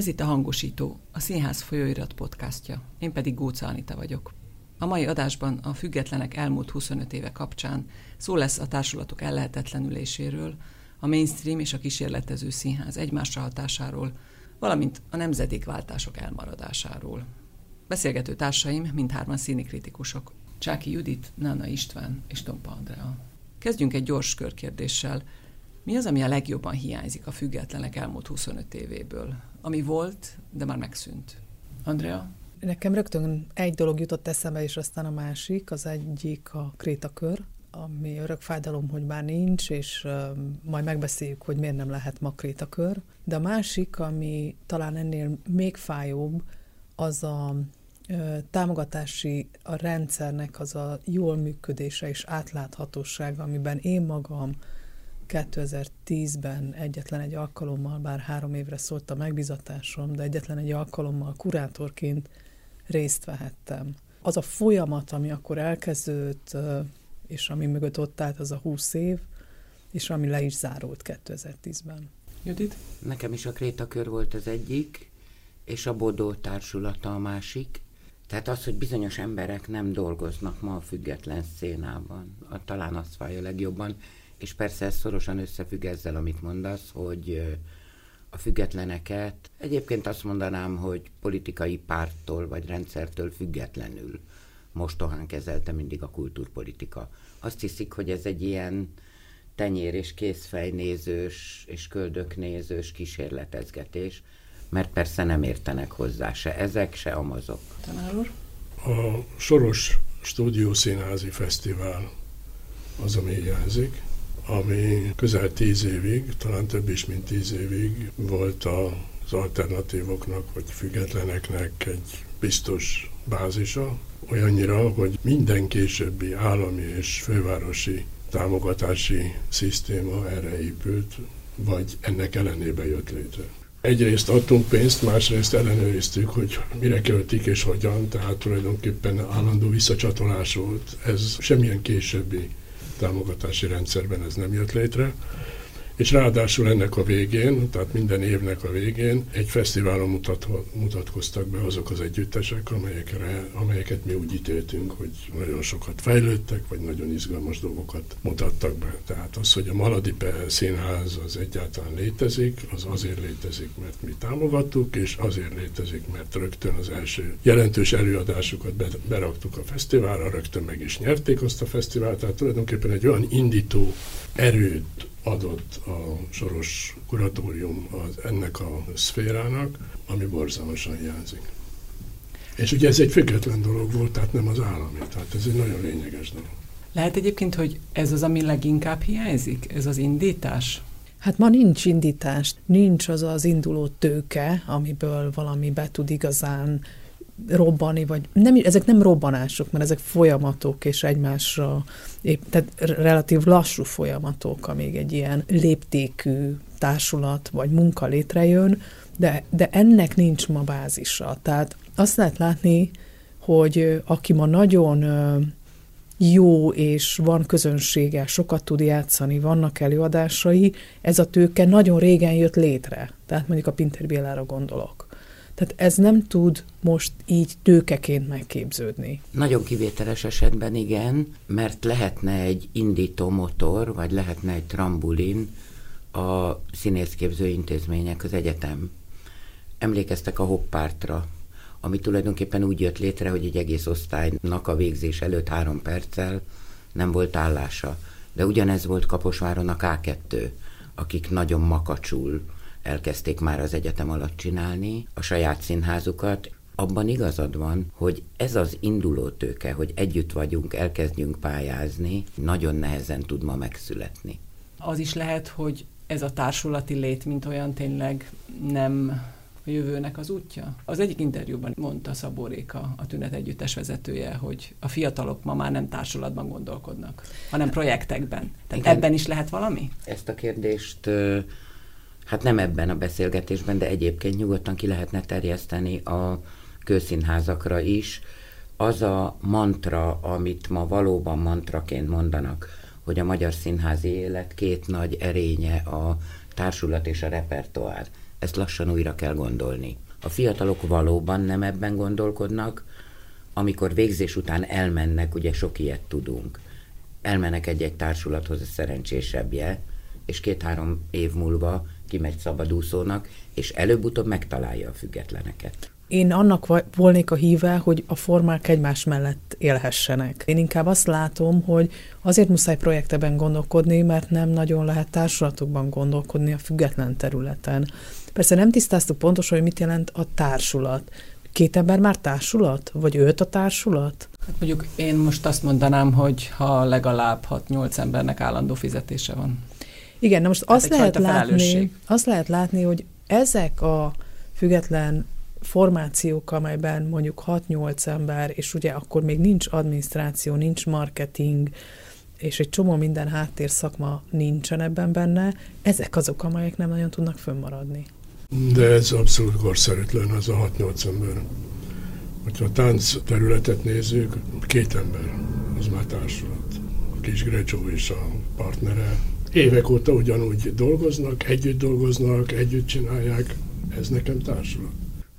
Ez itt a Hangosító, a Színház folyóirat podcastja. Én pedig Góca Anita vagyok. A mai adásban a függetlenek elmúlt 25 éve kapcsán szó lesz a társulatok ellehetetlenüléséről, a mainstream és a kísérletező színház egymásra hatásáról, valamint a nemzedékváltások elmaradásáról. Beszélgető társaim mindhárman színikritikusok. Csáki Judit, Nana István és Tompa Andrea. Kezdjünk egy gyors körkérdéssel. Mi az, ami a legjobban hiányzik a függetlenek elmúlt 25 évéből? Ami volt, de már megszűnt. Andrea? Nekem rögtön egy dolog jutott eszembe, és aztán a másik. Az egyik a krétakör, ami örök fájdalom, hogy már nincs, és uh, majd megbeszéljük, hogy miért nem lehet ma krétakör. De a másik, ami talán ennél még fájóbb, az a támogatási a rendszernek az a jól működése és átláthatósága, amiben én magam 2010-ben egyetlen egy alkalommal, bár három évre szólt a megbizatásom, de egyetlen egy alkalommal kurátorként részt vehettem. Az a folyamat, ami akkor elkezdődött, és ami mögött ott állt, az a 20 év, és ami le is zárult 2010-ben. Judit? Nekem is a Krétakör volt az egyik, és a Bodó társulata a másik. Tehát az, hogy bizonyos emberek nem dolgoznak ma a független szénában, a, talán azt fájja legjobban, és persze ez szorosan összefügg ezzel, amit mondasz, hogy a függetleneket egyébként azt mondanám, hogy politikai párttól vagy rendszertől függetlenül mostohán kezelte mindig a kultúrpolitika. Azt hiszik, hogy ez egy ilyen tenyér és készfejnézős és köldöknézős kísérletezgetés, mert persze nem értenek hozzá se ezek, se amazok. Tanár úr? A Soros Stúdiószínházi Fesztivál az, ami hiányzik, ami közel tíz évig, talán több is, mint tíz évig volt az alternatívoknak, vagy függetleneknek egy biztos bázisa, olyannyira, hogy minden későbbi állami és fővárosi támogatási szisztéma erre épült, vagy ennek ellenében jött létre. Egyrészt adtunk pénzt, másrészt ellenőriztük, hogy mire költik és hogyan, tehát tulajdonképpen állandó visszacsatolás volt. Ez semmilyen későbbi támogatási rendszerben ez nem jött létre és ráadásul ennek a végén, tehát minden évnek a végén egy fesztiválon mutat, mutatkoztak be azok az együttesek, amelyekre, amelyeket mi úgy ítéltünk, hogy nagyon sokat fejlődtek, vagy nagyon izgalmas dolgokat mutattak be. Tehát az, hogy a Maladipe színház az egyáltalán létezik, az azért létezik, mert mi támogattuk, és azért létezik, mert rögtön az első jelentős előadásukat be, beraktuk a fesztiválra, rögtön meg is nyerték azt a fesztivált, tehát tulajdonképpen egy olyan indító erőt adott a soros kuratórium az, ennek a szférának, ami borzalmasan hiányzik. És ugye ez egy független dolog volt, tehát nem az állami, tehát ez egy nagyon lényeges dolog. Lehet egyébként, hogy ez az, ami leginkább hiányzik? Ez az indítás? Hát ma nincs indítás, nincs az az induló tőke, amiből valami be tud igazán robbani, vagy nem, ezek nem robbanások, mert ezek folyamatok, és egymásra, épp, tehát relatív lassú folyamatok, amíg egy ilyen léptékű társulat vagy munka létrejön, de, de ennek nincs ma bázisa. Tehát azt lehet látni, hogy aki ma nagyon jó és van közönsége, sokat tud játszani, vannak előadásai, ez a tőke nagyon régen jött létre. Tehát mondjuk a Pinter Bélára gondolok. Tehát ez nem tud most így tőkeként megképződni. Nagyon kivételes esetben igen, mert lehetne egy indító motor, vagy lehetne egy trambulin a színészképző intézmények, az egyetem. Emlékeztek a hoppártra, ami tulajdonképpen úgy jött létre, hogy egy egész osztálynak a végzés előtt három perccel nem volt állása. De ugyanez volt Kaposváron a K2, akik nagyon makacsul elkezdték már az egyetem alatt csinálni a saját színházukat. Abban igazad van, hogy ez az induló tőke, hogy együtt vagyunk, elkezdjünk pályázni, nagyon nehezen tud ma megszületni. Az is lehet, hogy ez a társulati lét, mint olyan tényleg nem a jövőnek az útja? Az egyik interjúban mondta Szabó Réka, a Tünet Együttes vezetője, hogy a fiatalok ma már nem társulatban gondolkodnak, hanem projektekben. Tehát Igen. ebben is lehet valami? Ezt a kérdést hát nem ebben a beszélgetésben, de egyébként nyugodtan ki lehetne terjeszteni a kőszínházakra is. Az a mantra, amit ma valóban mantraként mondanak, hogy a magyar színházi élet két nagy erénye a társulat és a repertoár. ezt lassan újra kell gondolni. A fiatalok valóban nem ebben gondolkodnak, amikor végzés után elmennek, ugye sok ilyet tudunk, elmennek egy-egy társulathoz, a szerencsésebbje, és két-három év múlva kimegy szabadúszónak, és előbb-utóbb megtalálja a függetleneket. Én annak volnék a híve, hogy a formák egymás mellett élhessenek. Én inkább azt látom, hogy azért muszáj projekteben gondolkodni, mert nem nagyon lehet társulatokban gondolkodni a független területen. Persze nem tisztáztuk pontosan, hogy mit jelent a társulat. Két ember már társulat? Vagy öt a társulat? Hát mondjuk én most azt mondanám, hogy ha legalább 6-8 embernek állandó fizetése van. Igen, na most azt lehet, látni, azt lehet látni, hogy ezek a független formációk, amelyben mondjuk 6-8 ember, és ugye akkor még nincs adminisztráció, nincs marketing, és egy csomó minden háttér szakma nincsen ebben benne, ezek azok, amelyek nem nagyon tudnak fönnmaradni. De ez abszolút korszerűtlen, az a 6-8 ember. Hogyha a tánc területet nézzük, két ember, az már társulat. A kis Grecsó és a partnere évek óta ugyanúgy dolgoznak, együtt dolgoznak, együtt csinálják, ez nekem társulat.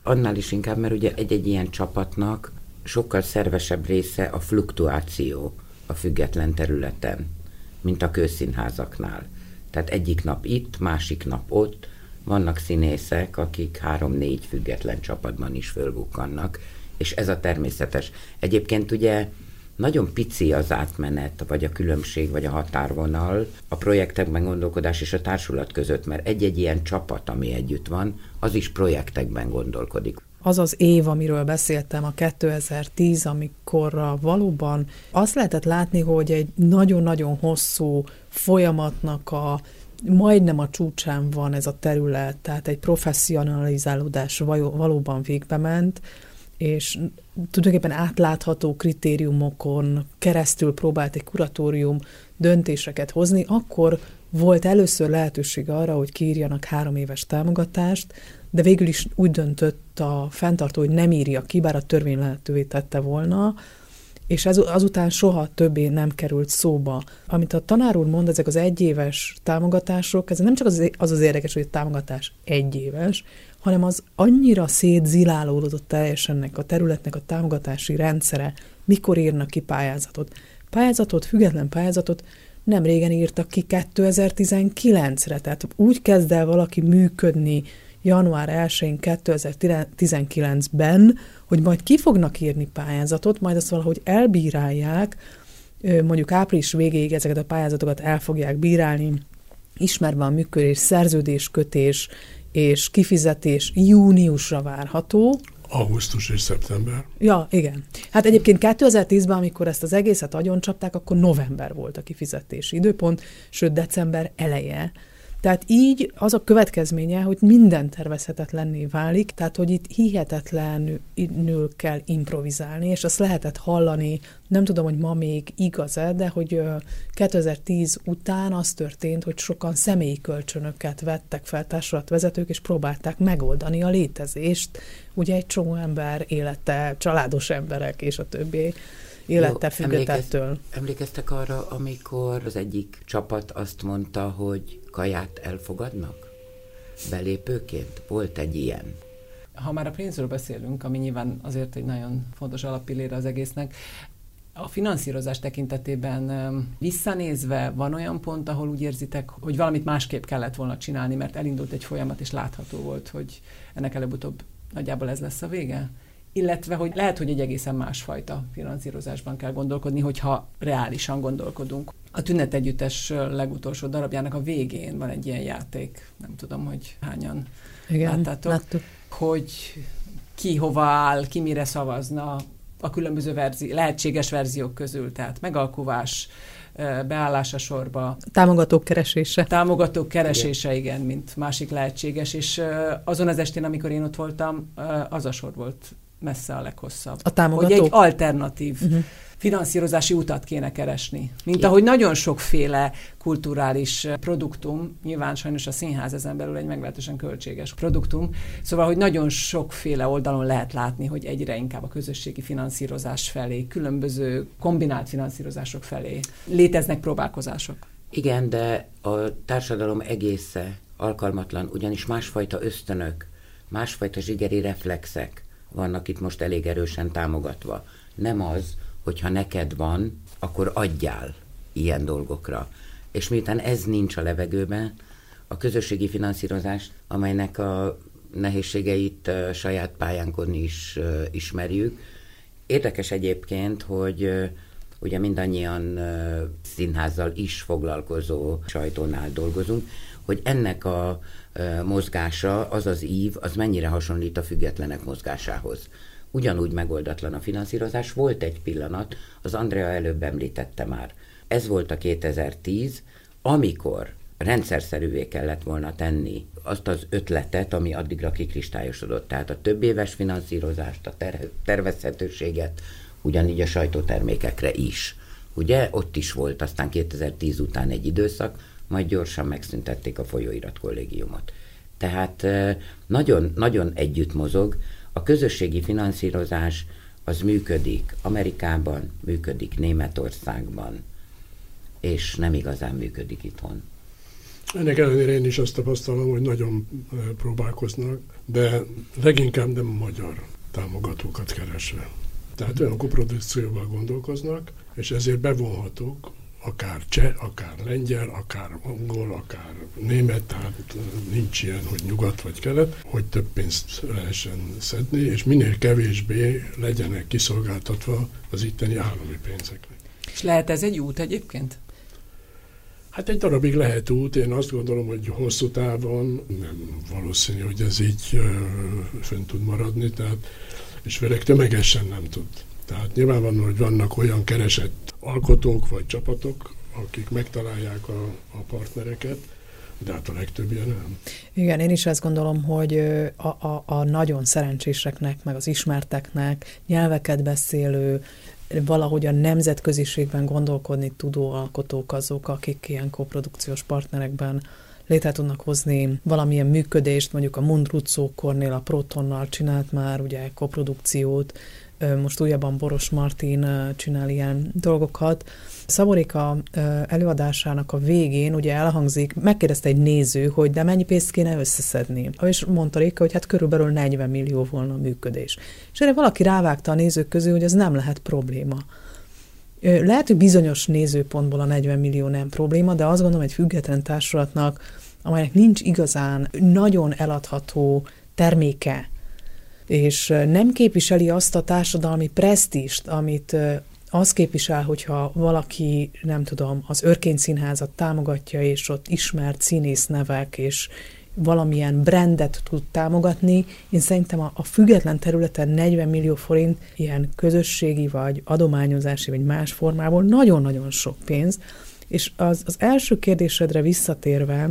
Annál is inkább, mert ugye egy-egy ilyen csapatnak sokkal szervesebb része a fluktuáció a független területen, mint a közszínházaknál. Tehát egyik nap itt, másik nap ott, vannak színészek, akik három-négy független csapatban is fölbukkannak, és ez a természetes. Egyébként ugye nagyon pici az átmenet, vagy a különbség, vagy a határvonal a projektekben gondolkodás és a társulat között, mert egy-egy ilyen csapat, ami együtt van, az is projektekben gondolkodik. Az az év, amiről beszéltem, a 2010, amikor valóban azt lehetett látni, hogy egy nagyon-nagyon hosszú folyamatnak a majdnem a csúcsán van ez a terület, tehát egy professzionalizálódás valóban végbe ment, és tulajdonképpen átlátható kritériumokon keresztül próbált egy kuratórium döntéseket hozni, akkor volt először lehetőség arra, hogy kiírjanak három éves támogatást, de végül is úgy döntött a fenntartó, hogy nem írja ki, bár a törvény lehetővé tette volna, és ez, azután soha többé nem került szóba. Amit a tanár úr mond, ezek az egyéves támogatások, ez nem csak az az, az érdekes, hogy a támogatás egyéves, hanem az annyira szétzilálódott teljesen ennek a területnek a támogatási rendszere, mikor írnak ki pályázatot. Pályázatot, független pályázatot nem régen írtak ki 2019-re, tehát úgy kezd el valaki működni január 1-én 2019-ben, hogy majd ki fognak írni pályázatot, majd azt valahogy elbírálják, mondjuk április végéig ezeket a pályázatokat el fogják bírálni, ismerve a működés, szerződéskötés, és kifizetés júniusra várható. Augusztus és szeptember. Ja, igen. Hát egyébként 2010-ben, amikor ezt az egészet agyoncsapták, akkor november volt a kifizetési időpont, sőt december eleje. Tehát így az a következménye, hogy minden tervezhetetlenné válik, tehát hogy itt hihetetlenül kell improvizálni, és azt lehetett hallani, nem tudom, hogy ma még igaz-e, de hogy 2010 után az történt, hogy sokan személyi kölcsönöket vettek fel társulatvezetők, és próbálták megoldani a létezést, ugye egy csomó ember élete, családos emberek és a többi élete függetettől. emlékeztek arra, amikor az egyik csapat azt mondta, hogy kaját elfogadnak? Belépőként? Volt egy ilyen. Ha már a pénzről beszélünk, ami nyilván azért egy nagyon fontos alappillére az egésznek, a finanszírozás tekintetében visszanézve van olyan pont, ahol úgy érzitek, hogy valamit másképp kellett volna csinálni, mert elindult egy folyamat, és látható volt, hogy ennek előbb-utóbb nagyjából ez lesz a vége? Illetve hogy lehet, hogy egy egészen másfajta finanszírozásban kell gondolkodni, hogyha reálisan gondolkodunk. A Tünet Együttes legutolsó darabjának a végén van egy ilyen játék, nem tudom, hogy hányan Igen, láttátok, láttuk. hogy ki hova áll, ki mire szavazna a különböző verzi- lehetséges verziók közül, tehát megalkuvás, beállása sorba. Támogatók keresése. Támogatók keresése, igen, igen mint másik lehetséges, és azon az estén, amikor én ott voltam, az a sor volt messze a leghosszabb. A támogatók? Hogy egy alternatív uh-huh. finanszírozási utat kéne keresni. Mint ahogy nagyon sokféle kulturális produktum, nyilván sajnos a színház ezen belül egy meglehetősen költséges produktum, szóval, hogy nagyon sokféle oldalon lehet látni, hogy egyre inkább a közösségi finanszírozás felé, különböző kombinált finanszírozások felé léteznek próbálkozások. Igen, de a társadalom egésze alkalmatlan, ugyanis másfajta ösztönök, másfajta zsigeri reflexek vannak itt most elég erősen támogatva. Nem az, hogyha neked van, akkor adjál ilyen dolgokra. És miután ez nincs a levegőben, a közösségi finanszírozás, amelynek a nehézségeit saját pályánkon is ismerjük. Érdekes egyébként, hogy ugye mindannyian színházzal is foglalkozó sajtónál dolgozunk, hogy ennek a mozgása, az az ív, az mennyire hasonlít a függetlenek mozgásához. Ugyanúgy megoldatlan a finanszírozás. Volt egy pillanat, az Andrea előbb említette már. Ez volt a 2010, amikor rendszerszerűvé kellett volna tenni azt az ötletet, ami addigra kikristályosodott. Tehát a több éves finanszírozást, a ter- tervezhetőséget, ugyanígy a sajtótermékekre is. Ugye ott is volt aztán 2010 után egy időszak, majd gyorsan megszüntették a folyóirat kollégiumot. Tehát nagyon, nagyon együtt mozog. A közösségi finanszírozás az működik Amerikában, működik Németországban, és nem igazán működik itthon. Ennek ellenére én is azt tapasztalom, hogy nagyon próbálkoznak, de leginkább nem magyar támogatókat keresve. Tehát olyan koprodukcióval gondolkoznak, és ezért bevonhatók akár cseh, akár lengyel, akár angol, akár német, tehát nincs ilyen, hogy nyugat vagy kelet, hogy több pénzt lehessen szedni, és minél kevésbé legyenek kiszolgáltatva az itteni állami pénzeknek. És lehet ez egy út egyébként? Hát egy darabig lehet út, én azt gondolom, hogy hosszú távon nem valószínű, hogy ez így uh, fönn tud maradni, tehát, és főleg tömegesen nem tud. Tehát nyilvánvalóan, hogy vannak olyan keresett alkotók vagy csapatok, akik megtalálják a, a partnereket, de hát a ilyen nem. Igen, én is azt gondolom, hogy a, a, a nagyon szerencséseknek, meg az ismerteknek, nyelveket beszélő, valahogy a nemzetköziségben gondolkodni tudó alkotók azok, akik ilyen koprodukciós partnerekben létre tudnak hozni valamilyen működést, mondjuk a Mundrucókornél a Protonnal csinált már ugye koprodukciót, most újabban Boros Martin csinál ilyen dolgokat. Szaborika előadásának a végén ugye elhangzik, megkérdezte egy néző, hogy de mennyi pénzt kéne összeszedni. És mondta Réka, hogy hát körülbelül 40 millió volna a működés. És erre valaki rávágta a nézők közül, hogy ez nem lehet probléma. Lehet, hogy bizonyos nézőpontból a 40 millió nem probléma, de azt gondolom, egy független társulatnak, amelynek nincs igazán nagyon eladható terméke, és nem képviseli azt a társadalmi presztist, amit az képvisel, hogyha valaki, nem tudom, az Örkény Színházat támogatja, és ott ismert színész nevek, és valamilyen brandet tud támogatni. Én szerintem a, a független területen 40 millió forint ilyen közösségi, vagy adományozási, vagy más formából nagyon-nagyon sok pénz. És az, az első kérdésedre visszatérve,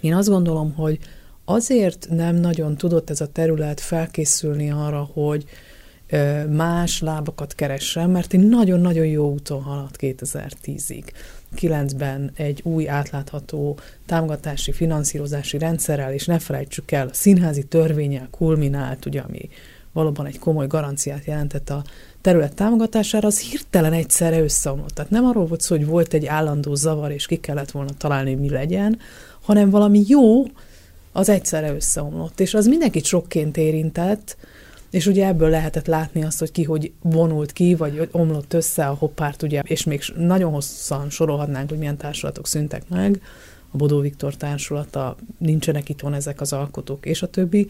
én azt gondolom, hogy azért nem nagyon tudott ez a terület felkészülni arra, hogy más lábakat keressen, mert egy nagyon-nagyon jó úton haladt 2010-ig. 9-ben egy új átlátható támogatási, finanszírozási rendszerrel, és ne felejtsük el, a színházi törvényel kulminált, ugye, ami valóban egy komoly garanciát jelentett a terület támogatására, az hirtelen egyszerre összeomlott. Tehát nem arról volt szó, hogy volt egy állandó zavar, és ki kellett volna találni, mi legyen, hanem valami jó, az egyszerre összeomlott, és az mindenkit sokként érintett, és ugye ebből lehetett látni azt, hogy ki hogy vonult ki, vagy omlott össze a hoppárt, ugye, és még nagyon hosszan sorolhatnánk, hogy milyen társulatok szüntek meg, a Bodó Viktor társulata, nincsenek itthon ezek az alkotók, és a többi,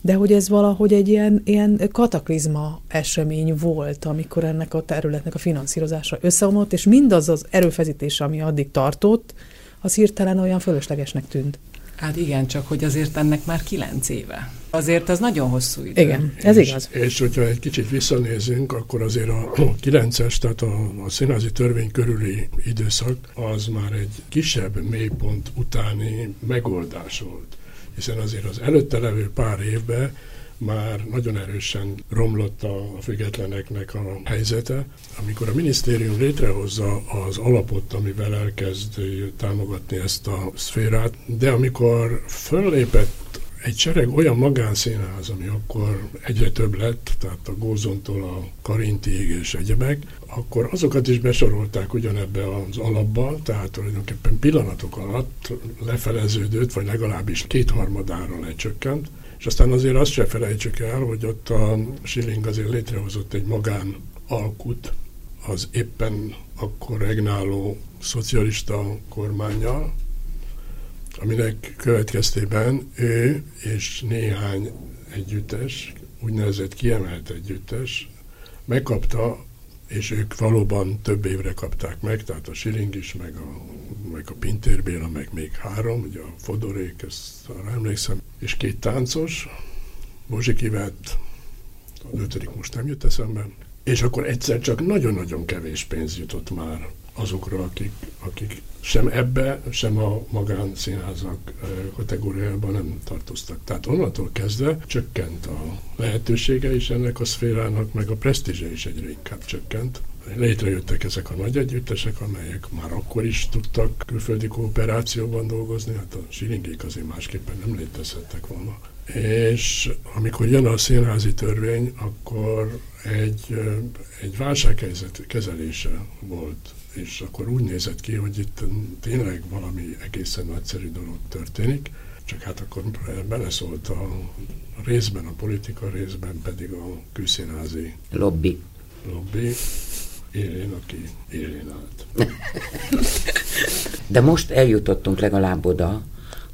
de hogy ez valahogy egy ilyen, ilyen kataklizma esemény volt, amikor ennek a területnek a finanszírozása összeomlott, és mindaz az erőfeszítés, ami addig tartott, az hirtelen olyan fölöslegesnek tűnt. Hát igen, csak hogy azért ennek már kilenc éve. Azért az nagyon hosszú idő. Igen, ez és, igaz. És hogyha egy kicsit visszanézünk, akkor azért a 9-es, tehát a, a színházi törvény körüli időszak, az már egy kisebb mélypont utáni megoldás volt. Hiszen azért az előtte levő pár évben már nagyon erősen romlott a függetleneknek a helyzete. Amikor a minisztérium létrehozza az alapot, amivel elkezd támogatni ezt a szférát, de amikor föllépett egy sereg olyan magánszínház, ami akkor egyre több lett, tehát a Gózontól a Karintiig és egyebek, akkor azokat is besorolták ugyanebbe az alapba, tehát tulajdonképpen pillanatok alatt lefeleződött, vagy legalábbis kétharmadára lecsökkent, és aztán azért azt se felejtsük el, hogy ott a Schilling azért létrehozott egy magán alkut, az éppen akkor regnáló szocialista kormányjal, aminek következtében ő és néhány együttes, úgynevezett kiemelt együttes megkapta, és ők valóban több évre kapták meg, tehát a Siling is, meg a, meg a Pintér Béla, meg még három, ugye a Fodorék, ezt arra emlékszem, és két táncos, Bozsik Ivett, az ötödik most nem jut eszembe, és akkor egyszer csak nagyon-nagyon kevés pénz jutott már azokra, akik, akik sem ebbe, sem a magánszínházak kategóriában nem tartoztak. Tehát onnantól kezdve csökkent a lehetősége is ennek a szférának, meg a presztízse is egyre inkább csökkent. Létrejöttek ezek a nagy együttesek, amelyek már akkor is tudtak külföldi kooperációban dolgozni, hát a silingék azért másképpen nem létezhettek volna. És amikor jön a színházi törvény, akkor egy, egy válsághelyzet kezelése volt és akkor úgy nézett ki, hogy itt tényleg valami egészen nagyszerű dolog történik, csak hát akkor beleszólt a, részben a politika, részben pedig a külszínázi lobby. lobby élén, aki élén állt. De most eljutottunk legalább oda,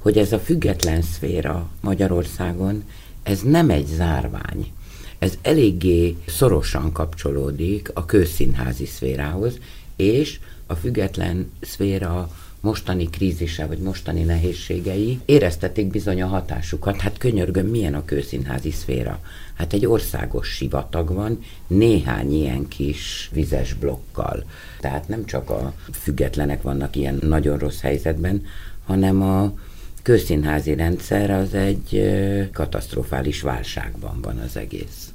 hogy ez a független szféra Magyarországon, ez nem egy zárvány. Ez eléggé szorosan kapcsolódik a közszínházi szférához, és a független szféra mostani krízise, vagy mostani nehézségei éreztetik bizony a hatásukat. Hát könyörgöm, milyen a kőszínházi szféra? Hát egy országos sivatag van, néhány ilyen kis vizes blokkal. Tehát nem csak a függetlenek vannak ilyen nagyon rossz helyzetben, hanem a kőszínházi rendszer az egy katasztrofális válságban van az egész.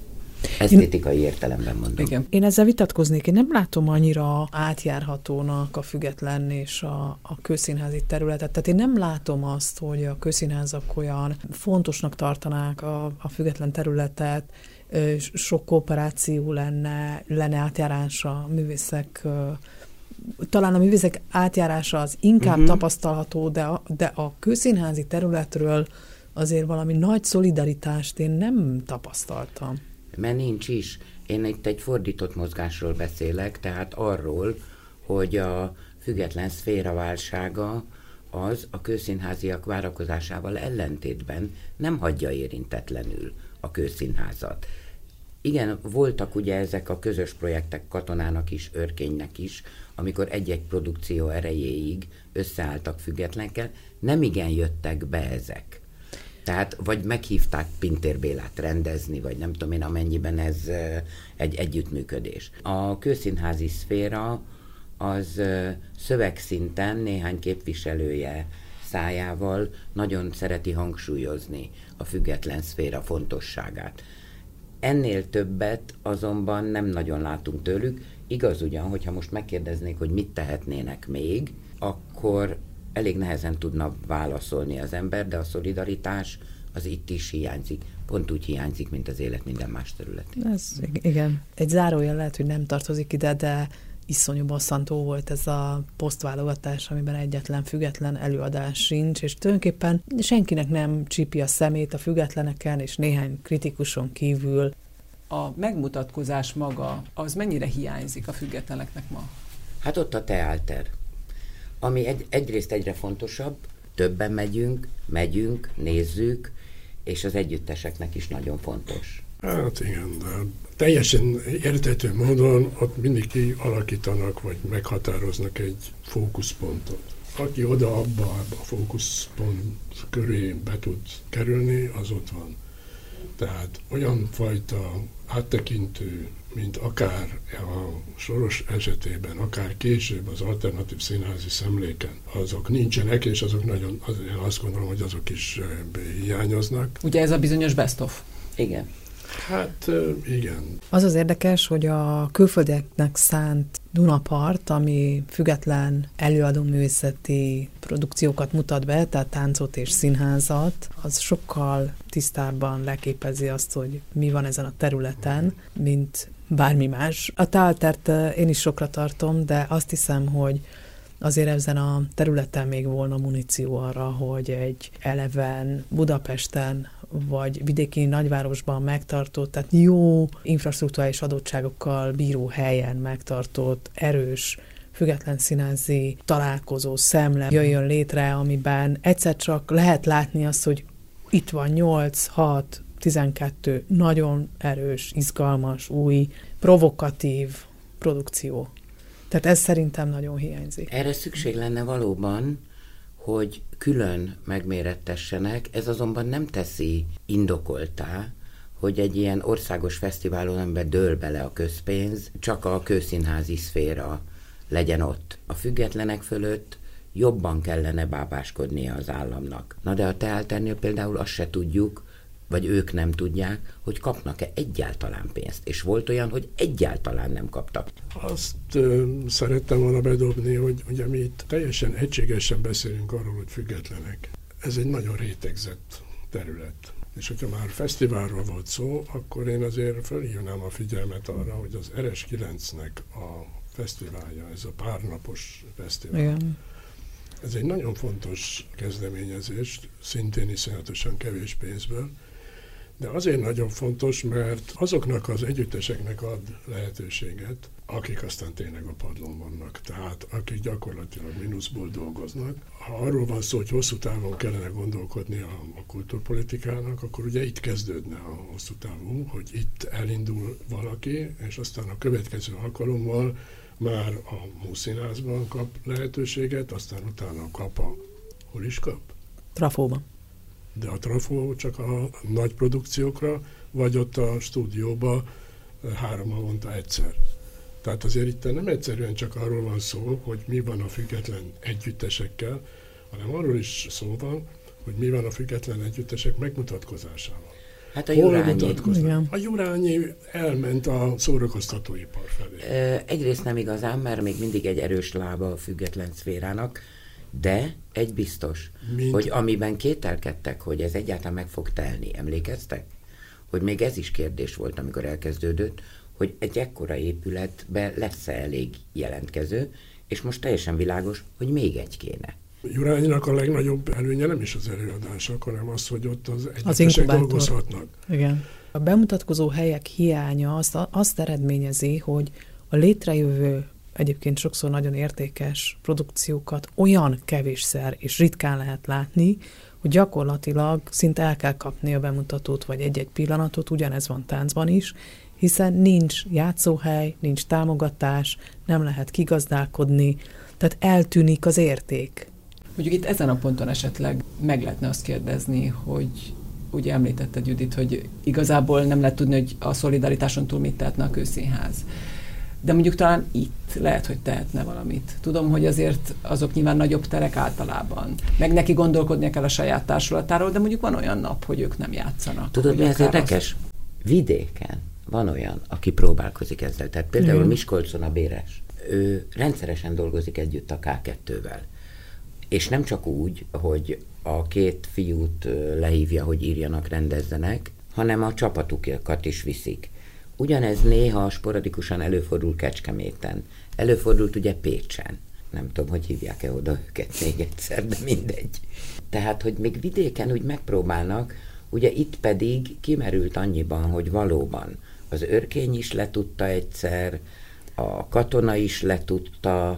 Esztétikai én, értelemben mondom. Igen. Én ezzel vitatkoznék. Én nem látom annyira átjárhatónak a független és a, a közszínházi területet. Tehát én nem látom azt, hogy a közszínházak olyan fontosnak tartanák a, a független területet, sok kooperáció lenne, lenne átjárása művészek talán a művészek átjárása az inkább uh-huh. tapasztalható, de a, de a közszínházi területről azért valami nagy szolidaritást én nem tapasztaltam mert nincs is. Én itt egy fordított mozgásról beszélek, tehát arról, hogy a független szféra válsága az a kőszínháziak várakozásával ellentétben nem hagyja érintetlenül a kőszínházat. Igen, voltak ugye ezek a közös projektek katonának is, örkénynek is, amikor egy-egy produkció erejéig összeálltak függetlenkel, nem igen jöttek be ezek. Tehát vagy meghívták Pintér Bélát rendezni, vagy nem tudom én, amennyiben ez egy együttműködés. A kőszínházi szféra az szövegszinten néhány képviselője szájával nagyon szereti hangsúlyozni a független szféra fontosságát. Ennél többet azonban nem nagyon látunk tőlük. Igaz ugyan, hogyha most megkérdeznék, hogy mit tehetnének még, akkor elég nehezen tudna válaszolni az ember, de a szolidaritás az itt is hiányzik. Pont úgy hiányzik, mint az élet minden más területén. Ez, igen. Egy zárójel lehet, hogy nem tartozik ide, de iszonyú bosszantó volt ez a posztválogatás, amiben egyetlen független előadás sincs, és tulajdonképpen senkinek nem csípi a szemét a függetleneken, és néhány kritikuson kívül. A megmutatkozás maga, az mennyire hiányzik a függetleneknek ma? Hát ott a teálter ami egy, egyrészt egyre fontosabb, többen megyünk, megyünk, nézzük, és az együtteseknek is nagyon fontos. Hát igen, de teljesen értető módon ott mindig kialakítanak, vagy meghatároznak egy fókuszpontot. Aki oda abba, abba a fókuszpont köré be tud kerülni, az ott van. Tehát olyan fajta áttekintő mint akár a Soros esetében, akár később az alternatív színházi szemléken, azok nincsenek, és azok nagyon, az, én azt gondolom, hogy azok is hiányoznak. Ugye ez a bizonyos best of? Igen. Hát igen. Az az érdekes, hogy a külföldieknek szánt Dunapart, ami független előadó művészeti produkciókat mutat be, tehát táncot és színházat, az sokkal tisztábban leképezi azt, hogy mi van ezen a területen, mint bármi más. A táltert én is sokra tartom, de azt hiszem, hogy azért ezen a területen még volna muníció arra, hogy egy eleven Budapesten vagy vidéki nagyvárosban megtartott, tehát jó infrastruktúrális adottságokkal bíró helyen megtartott, erős, független színázi találkozó szemle jöjjön létre, amiben egyszer csak lehet látni azt, hogy itt van 8, 6, 12 nagyon erős, izgalmas, új, provokatív produkció. Tehát ez szerintem nagyon hiányzik. Erre szükség lenne valóban, hogy külön megmérettessenek, ez azonban nem teszi indokoltá, hogy egy ilyen országos fesztiválon, amiben dől bele a közpénz, csak a kőszínházi szféra legyen ott. A függetlenek fölött jobban kellene bábáskodnia az államnak. Na de a teálternél például azt se tudjuk, vagy ők nem tudják, hogy kapnak-e egyáltalán pénzt. És volt olyan, hogy egyáltalán nem kaptak. Azt ö, szerettem volna bedobni, hogy ugye mi itt teljesen egységesen beszélünk arról, hogy függetlenek. Ez egy nagyon rétegzett terület. És hogyha már fesztiválról volt szó, akkor én azért felhívnám a figyelmet arra, hogy az RS9-nek a fesztiválja, ez a párnapos fesztivál, Igen. ez egy nagyon fontos kezdeményezés, szintén iszonyatosan kevés pénzből, de azért nagyon fontos, mert azoknak az együtteseknek ad lehetőséget, akik aztán tényleg a padlón vannak, tehát akik gyakorlatilag mínuszból dolgoznak. Ha arról van szó, hogy hosszú távon kellene gondolkodni a, a kulturpolitikának, akkor ugye itt kezdődne a hosszú távú, hogy itt elindul valaki, és aztán a következő alkalommal már a Muszínházban kap lehetőséget, aztán utána kap a... Hol is kap? Trafóban de a trafó csak a nagy produkciókra, vagy ott a stúdióba három havonta egyszer. Tehát azért itt nem egyszerűen csak arról van szó, hogy mi van a független együttesekkel, hanem arról is szó van, hogy mi van a független együttesek megmutatkozásával. Hát a Jurányi. A Jurányi elment a szórakoztatóipar felé. Egyrészt nem igazán, mert még mindig egy erős lába a független szférának, de egy biztos, Mint? hogy amiben kételkedtek, hogy ez egyáltalán meg fog telni, emlékeztek? Hogy még ez is kérdés volt, amikor elkezdődött, hogy egy ekkora épületbe lesz-e elég jelentkező, és most teljesen világos, hogy még egy kéne. Jurányinak a legnagyobb előnye nem is az előadások, hanem az, hogy ott az egyetesek dolgozhatnak. Igen. A bemutatkozó helyek hiánya azt, azt eredményezi, hogy a létrejövő egyébként sokszor nagyon értékes produkciókat olyan kevésszer és ritkán lehet látni, hogy gyakorlatilag szinte el kell kapni a bemutatót vagy egy-egy pillanatot, ugyanez van táncban is, hiszen nincs játszóhely, nincs támogatás, nem lehet kigazdálkodni, tehát eltűnik az érték. Mondjuk itt ezen a ponton esetleg meg lehetne azt kérdezni, hogy ugye említetted Judit, hogy igazából nem lehet tudni, hogy a szolidaritáson túl mit tehetne a kőszínház de mondjuk talán itt lehet, hogy tehetne valamit. Tudom, hogy azért azok nyilván nagyobb terek általában. Meg neki gondolkodnia kell a saját társulatáról, de mondjuk van olyan nap, hogy ők nem játszanak. Tudod, mi ez érdekes? Az... Vidéken van olyan, aki próbálkozik ezzel. Tehát például mm. Miskolcon a Béres. Ő rendszeresen dolgozik együtt a K2-vel. És nem csak úgy, hogy a két fiút lehívja, hogy írjanak, rendezzenek, hanem a csapatukat is viszik. Ugyanez néha sporadikusan előfordul Kecskeméten. Előfordult ugye Pécsen. Nem tudom, hogy hívják-e oda őket még egyszer, de mindegy. Tehát, hogy még vidéken úgy megpróbálnak, ugye itt pedig kimerült annyiban, hogy valóban az örkény is letudta egyszer, a katona is letudta,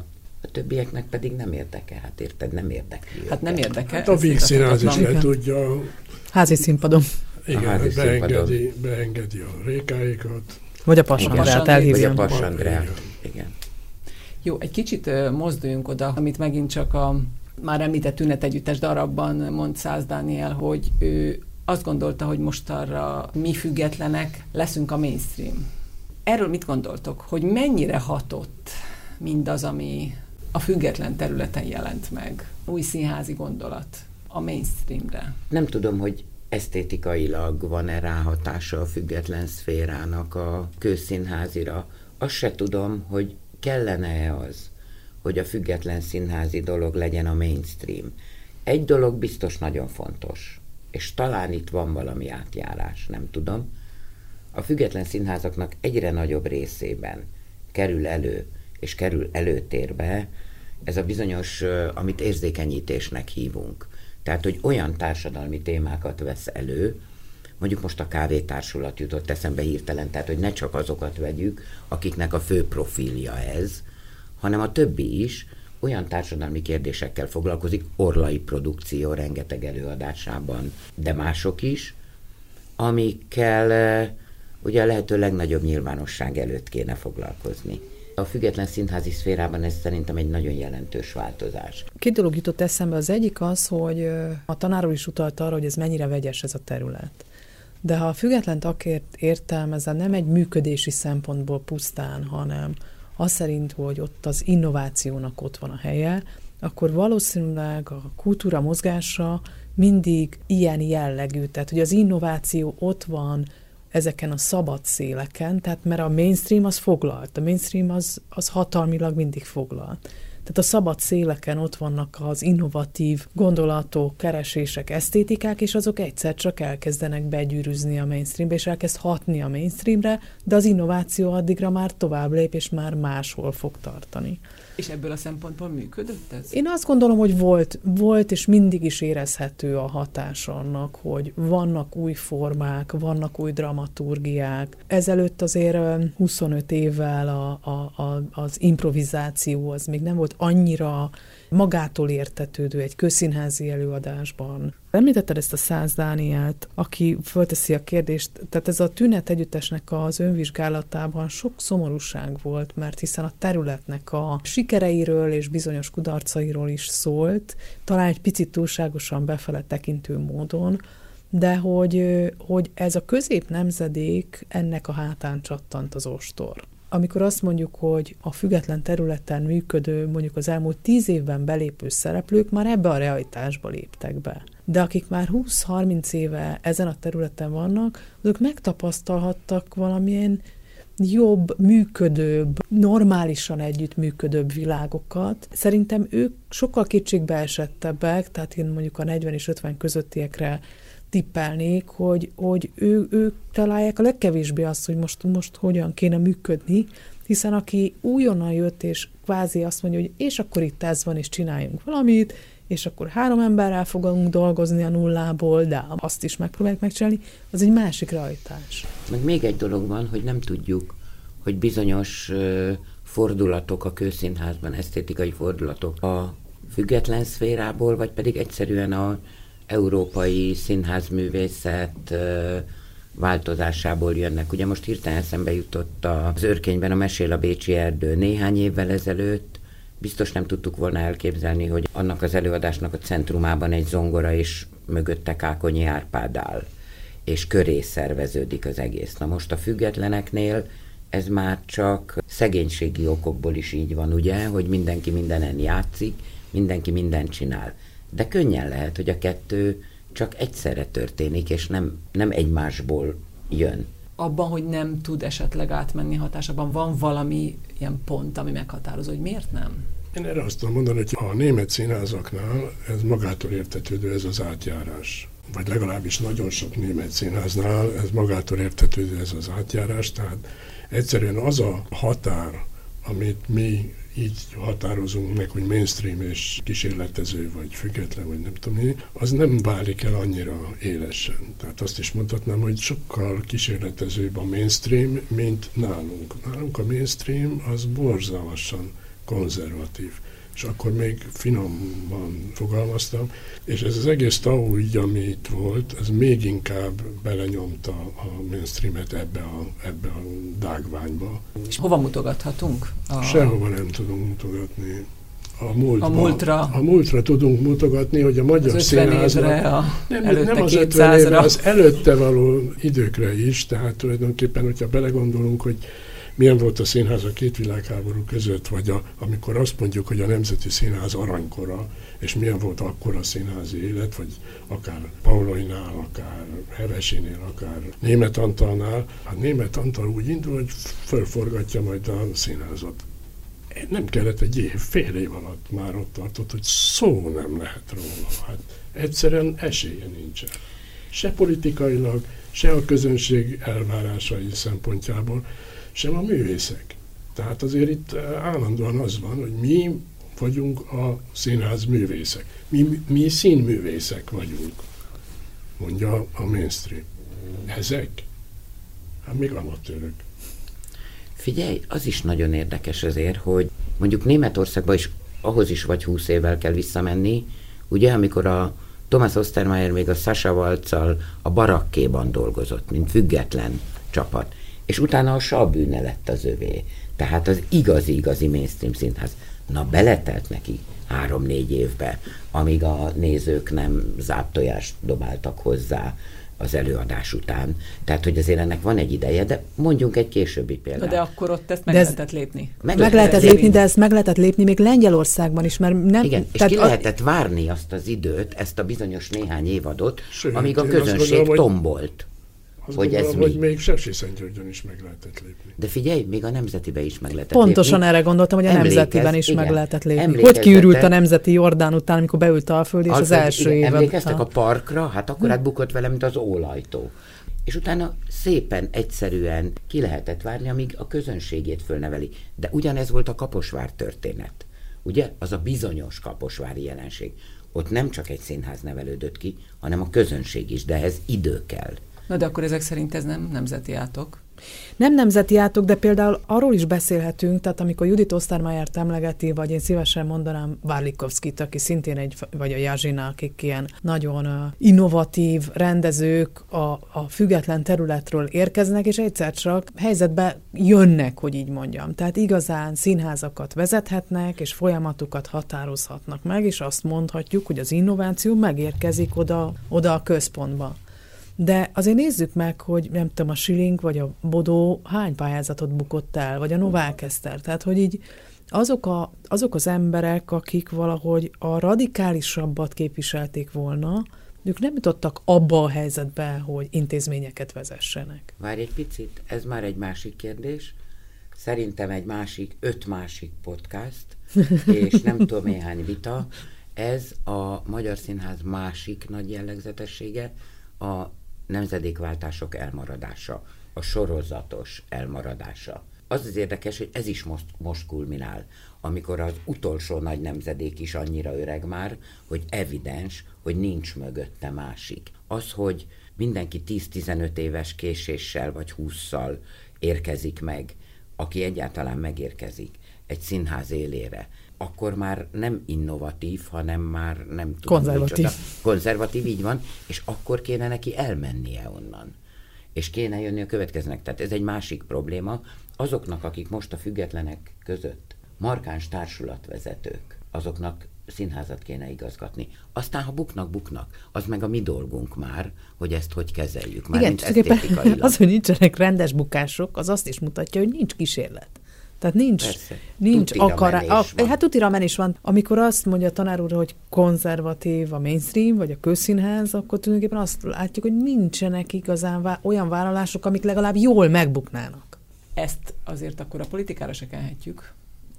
a többieknek pedig nem érdekel. Hát érted, nem érdekli Hát nem érdekel. Hát a Vígszínház is letudja. Házi színpadon. Igen, a beengedi, beengedi a rékáikat. Vagy a Passandrát elhívja. Vagy a Passandrát, igen. Jó, egy kicsit mozduljunk oda, amit megint csak a már említett együttes darabban mond Száz Dániel, hogy ő azt gondolta, hogy most arra mi függetlenek leszünk a mainstream. Erről mit gondoltok, hogy mennyire hatott mindaz, ami a független területen jelent meg? Új színházi gondolat a mainstreamre. Nem tudom, hogy esztétikailag van-e ráhatása a független szférának a kőszínházira. Azt se tudom, hogy kellene-e az, hogy a független színházi dolog legyen a mainstream. Egy dolog biztos nagyon fontos, és talán itt van valami átjárás, nem tudom. A független színházaknak egyre nagyobb részében kerül elő, és kerül előtérbe ez a bizonyos, amit érzékenyítésnek hívunk. Tehát, hogy olyan társadalmi témákat vesz elő, mondjuk most a kávétársulat jutott eszembe hirtelen, tehát, hogy ne csak azokat vegyük, akiknek a fő profilja ez, hanem a többi is olyan társadalmi kérdésekkel foglalkozik, orlai produkció rengeteg előadásában, de mások is, amikkel ugye a lehető legnagyobb nyilvánosság előtt kéne foglalkozni. A független színházi szférában ez szerintem egy nagyon jelentős változás. Két dolog jutott eszembe. Az egyik az, hogy a tanárul is utalt arra, hogy ez mennyire vegyes ez a terület. De ha a független takért értelmezem, nem egy működési szempontból pusztán, hanem az szerint, hogy ott az innovációnak ott van a helye, akkor valószínűleg a kultúra mozgása mindig ilyen jellegű, tehát hogy az innováció ott van ezeken a szabad széleken, tehát mert a mainstream az foglalt, a mainstream az, az hatalmilag mindig foglalt. Tehát a szabad széleken ott vannak az innovatív gondolatok, keresések, esztétikák, és azok egyszer csak elkezdenek begyűrűzni a mainstreambe, és elkezd hatni a mainstreamre, de az innováció addigra már tovább lép, és már máshol fog tartani. És ebből a szempontból működött ez? Én azt gondolom, hogy volt, volt és mindig is érezhető a hatás annak, hogy vannak új formák, vannak új dramaturgiák. Ezelőtt azért 25 évvel a, a, a, az improvizáció az még nem volt annyira magától értetődő egy közszínházi előadásban. Említetted ezt a Száz Dánielt, aki fölteszi a kérdést, tehát ez a tünet együttesnek az önvizsgálatában sok szomorúság volt, mert hiszen a területnek a sikereiről és bizonyos kudarcairól is szólt, talán egy picit túlságosan befele tekintő módon, de hogy, hogy ez a közép nemzedék ennek a hátán csattant az ostor amikor azt mondjuk, hogy a független területen működő, mondjuk az elmúlt tíz évben belépő szereplők már ebbe a realitásba léptek be. De akik már 20-30 éve ezen a területen vannak, azok megtapasztalhattak valamilyen jobb, működőbb, normálisan együttműködőbb világokat. Szerintem ők sokkal kétségbe esettebbek, tehát én mondjuk a 40 és 50 közöttiekre tippelnék, hogy, hogy ő, ők találják a legkevésbé azt, hogy most, most hogyan kéne működni, hiszen aki újonnan jött, és kvázi azt mondja, hogy és akkor itt ez van, és csináljunk valamit, és akkor három emberrel fogunk dolgozni a nullából, de azt is megpróbáljuk megcsinálni, az egy másik rajtás. Meg még egy dolog van, hogy nem tudjuk, hogy bizonyos fordulatok a kőszínházban, esztétikai fordulatok a független szférából, vagy pedig egyszerűen a európai színházművészet változásából jönnek. Ugye most hirtelen eszembe jutott az őrkényben a Mesél a Bécsi Erdő néhány évvel ezelőtt, biztos nem tudtuk volna elképzelni, hogy annak az előadásnak a centrumában egy zongora és mögötte Kákonyi Árpád áll, és köré szerveződik az egész. Na most a függetleneknél ez már csak szegénységi okokból is így van, ugye, hogy mindenki mindenen játszik, mindenki mindent csinál de könnyen lehet, hogy a kettő csak egyszerre történik, és nem, nem egymásból jön. Abban, hogy nem tud esetleg átmenni hatásában, van valami ilyen pont, ami meghatározó, hogy miért nem? Én erre azt tudom mondani, hogy a német színházaknál ez magától értetődő ez az átjárás. Vagy legalábbis nagyon sok német színháznál ez magától értetődő ez az átjárás. Tehát egyszerűen az a határ, amit mi így határozunk meg, hogy mainstream és kísérletező, vagy független, vagy nem tudom mi, az nem válik el annyira élesen. Tehát azt is mondhatnám, hogy sokkal kísérletezőbb a mainstream, mint nálunk. Nálunk a mainstream az borzalmasan konzervatív és akkor még finomban fogalmaztam, és ez az egész tau így, ami itt volt, ez még inkább belenyomta a mainstreamet ebbe a, ebbe a dágványba. És hova mutogathatunk? A... Sehova nem tudunk mutogatni. A, múltba, a múltra. A múltra tudunk mutogatni, hogy a magyar színháznak... A nem, nem az 50 évre, az előtte való időkre is, tehát tulajdonképpen, hogyha belegondolunk, hogy milyen volt a színház a két világháború között, vagy a, amikor azt mondjuk, hogy a Nemzeti Színház aranykora, és milyen volt akkor a színházi élet, vagy akár Pauloinál, akár Hevesinél, akár Német Antalnál. Hát Német Antal úgy indul, hogy fölforgatja majd a színházat nem kellett egy év, fél év alatt már ott tartott, hogy szó nem lehet róla. Hát egyszerűen esélye nincsen. Se politikailag, se a közönség elvárásai szempontjából, sem a művészek. Tehát azért itt állandóan az van, hogy mi vagyunk a színház művészek. Mi, mi színművészek vagyunk, mondja a mainstream. Ezek? Hát még amatőrök. Figyelj, az is nagyon érdekes azért, hogy mondjuk Németországban is ahhoz is vagy húsz évvel kell visszamenni, ugye, amikor a Thomas Ostermeyer még a Sasha Waltz-al a barakkéban dolgozott, mint független csapat, és utána a Sabűne lett az övé. Tehát az igazi-igazi mainstream színház. Na, beletelt neki három-négy évbe, amíg a nézők nem záptojást dobáltak hozzá, az előadás után. Tehát, hogy azért ennek van egy ideje, de mondjunk egy későbbi példát. Na de akkor ott ezt meg ez lehetett lépni. Meg, meg lehetett lépni, lépni, de ezt meg lehetett lépni még Lengyelországban is, mert nem... Igen, és ki a... lehetett várni azt az időt, ezt a bizonyos néhány évadot, Sőt, amíg a közönség gondolom, tombolt. Azt hogy gondolom, ez hogy mi? még Sepsiszentgyörgyön is meg lehetett lépni. De figyelj, még a nemzetibe is meg lehetett Pontosan lépni. erre gondoltam, hogy a Emlékez, nemzetiben is igen, meg lehetett lépni. Hogy kiürült a nemzeti Jordán után, amikor beült Alföld, és az, az első igen, Emlékeztek a parkra? Hát akkor átbukott velem, mint az ólajtó. És utána szépen, egyszerűen ki lehetett várni, amíg a közönségét fölneveli. De ugyanez volt a Kaposvár történet. Ugye? Az a bizonyos kaposvári jelenség. Ott nem csak egy színház nevelődött ki, hanem a közönség is, de ehhez idő kell. Na de akkor ezek szerint ez nem nemzeti átok? Nem nemzeti átok, de például arról is beszélhetünk, tehát amikor Judit ostermeyer emlegeti, vagy én szívesen mondanám Várlikovszkit, aki szintén egy, vagy a Jázsina, akik ilyen nagyon innovatív rendezők a, a független területről érkeznek, és egyszer csak helyzetbe jönnek, hogy így mondjam. Tehát igazán színházakat vezethetnek, és folyamatokat határozhatnak meg, és azt mondhatjuk, hogy az innováció megérkezik oda, oda a központba. De azért nézzük meg, hogy nem tudom, a Schilling vagy a Bodó hány pályázatot bukott el, vagy a Novák Eszter. Tehát, hogy így azok, a, azok az emberek, akik valahogy a radikálisabbat képviselték volna, ők nem jutottak abba a helyzetbe, hogy intézményeket vezessenek. Várj egy picit, ez már egy másik kérdés. Szerintem egy másik, öt másik podcast, és nem tudom néhány vita. Ez a Magyar Színház másik nagy jellegzetessége, a nemzedékváltások elmaradása, a sorozatos elmaradása. Az az érdekes, hogy ez is most, most kulminál, amikor az utolsó nagy nemzedék is annyira öreg már, hogy evidens, hogy nincs mögötte másik. Az, hogy mindenki 10-15 éves késéssel vagy 20-szal érkezik meg, aki egyáltalán megérkezik egy színház élére, akkor már nem innovatív, hanem már nem tudom. Konzervatív. Micsoda. Konzervatív, így van, és akkor kéne neki elmennie onnan. És kéne jönni a következnek. Tehát ez egy másik probléma. Azoknak, akik most a függetlenek között markáns társulatvezetők, azoknak színházat kéne igazgatni. Aztán, ha buknak, buknak. Az meg a mi dolgunk már, hogy ezt hogy kezeljük. Már Igen, az, hogy nincsenek rendes bukások, az azt is mutatja, hogy nincs kísérlet. Tehát nincs, Persze. nincs akarás. Hát tutira men is van. Amikor azt mondja a tanár úr, hogy konzervatív a mainstream, vagy a közszínház, akkor tulajdonképpen azt látjuk, hogy nincsenek igazán vá- olyan vállalások, amik legalább jól megbuknának. Ezt azért akkor a politikára se kenhetjük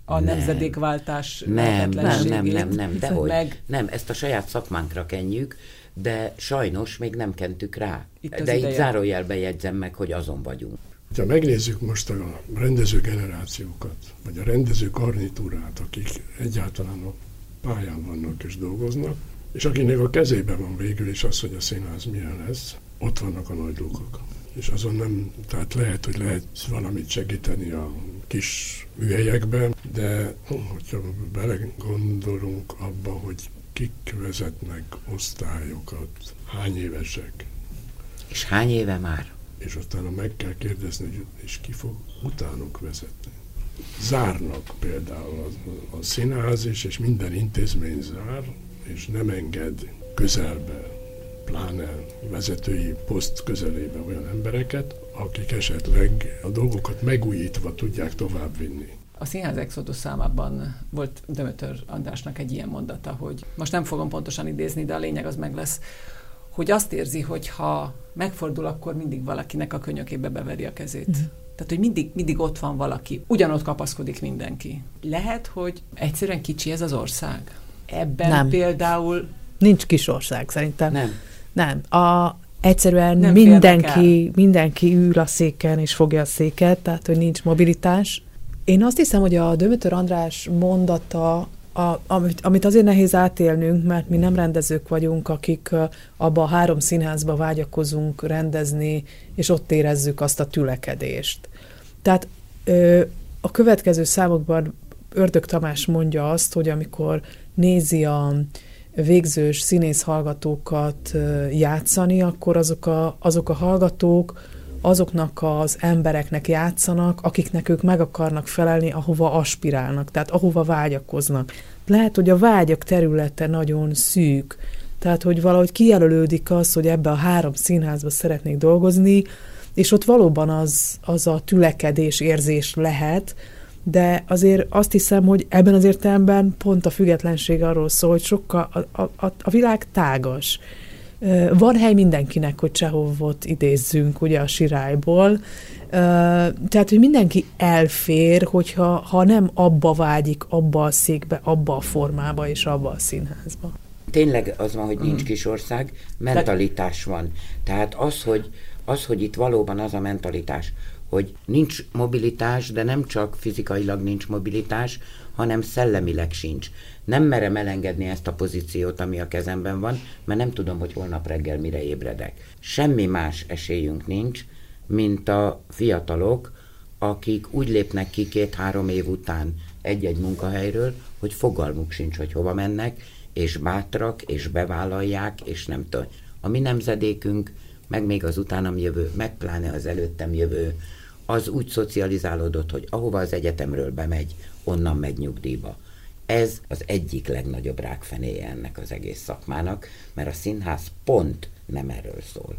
a nem. nemzedékváltás nem, nem, nem, nem, nem, de hogy meg... nem, ezt a saját szakmánkra kenjük, de sajnos még nem kentük rá. Itt de ideje. itt zárójelbe jegyzem meg, hogy azon vagyunk. Ha megnézzük most a rendező generációkat, vagy a rendező garnitúrát, akik egyáltalán a pályán vannak és dolgoznak, és akinek a kezében van végül is az, hogy a színház milyen lesz, ott vannak a nagy lukak. És azon nem, tehát lehet, hogy lehet valamit segíteni a kis műhelyekben, de hogyha belegondolunk abba, hogy kik vezetnek osztályokat, hány évesek. És hány éve már? És aztán meg kell kérdezni, hogy és ki fog utánuk vezetni. Zárnak például a, a színház is, és minden intézmény zár, és nem enged közelbe, pláne vezetői poszt közelébe olyan embereket, akik esetleg a dolgokat megújítva tudják továbbvinni. A Színház Exodus számában volt Dömötör Andrásnak egy ilyen mondata, hogy most nem fogom pontosan idézni, de a lényeg az meg lesz, hogy azt érzi, hogy ha megfordul, akkor mindig valakinek a könyökébe beveri a kezét. Mm. Tehát, hogy mindig, mindig ott van valaki, ugyanott kapaszkodik mindenki. Lehet, hogy egyszerűen kicsi ez az ország. Ebben Nem. például Nincs kis ország szerintem. Nem. Nem. A, egyszerűen Nem mindenki, mindenki ül a széken és fogja a széket, tehát hogy nincs mobilitás. Én azt hiszem, hogy a Dömötör András mondata, a, amit, amit azért nehéz átélnünk, mert mi nem rendezők vagyunk, akik abba a három színházba vágyakozunk rendezni, és ott érezzük azt a tülekedést. Tehát ö, a következő számokban Ördög Tamás mondja azt, hogy amikor nézi a végzős színész hallgatókat játszani, akkor azok a, azok a hallgatók azoknak az embereknek játszanak, akiknek ők meg akarnak felelni, ahova aspirálnak, tehát ahova vágyakoznak. Lehet, hogy a vágyak területe nagyon szűk, tehát hogy valahogy kijelölődik az, hogy ebbe a három színházba szeretnék dolgozni, és ott valóban az, az a tülekedés érzés lehet, de azért azt hiszem, hogy ebben az értelemben pont a függetlenség arról szól, hogy sokkal a, a, a világ tágas. Van hely mindenkinek, hogy Csehovot idézzünk ugye a sirályból, tehát, hogy mindenki elfér, hogyha ha nem abba vágyik, abba a székbe, abba a formába és abba a színházba. Tényleg az van, hogy nincs kis ország, mentalitás van. Tehát az, hogy, az, hogy itt valóban az a mentalitás, hogy nincs mobilitás, de nem csak fizikailag nincs mobilitás, hanem szellemileg sincs. Nem merem elengedni ezt a pozíciót, ami a kezemben van, mert nem tudom, hogy holnap reggel mire ébredek. Semmi más esélyünk nincs, mint a fiatalok, akik úgy lépnek ki két-három év után egy-egy munkahelyről, hogy fogalmuk sincs, hogy hova mennek, és bátrak, és bevállalják, és nem tudom. A mi nemzedékünk, meg még az utánam jövő, meg pláne az előttem jövő, az úgy szocializálódott, hogy ahova az egyetemről bemegy, onnan megy nyugdíjba. Ez az egyik legnagyobb rákfenéje ennek az egész szakmának, mert a színház pont nem erről szól.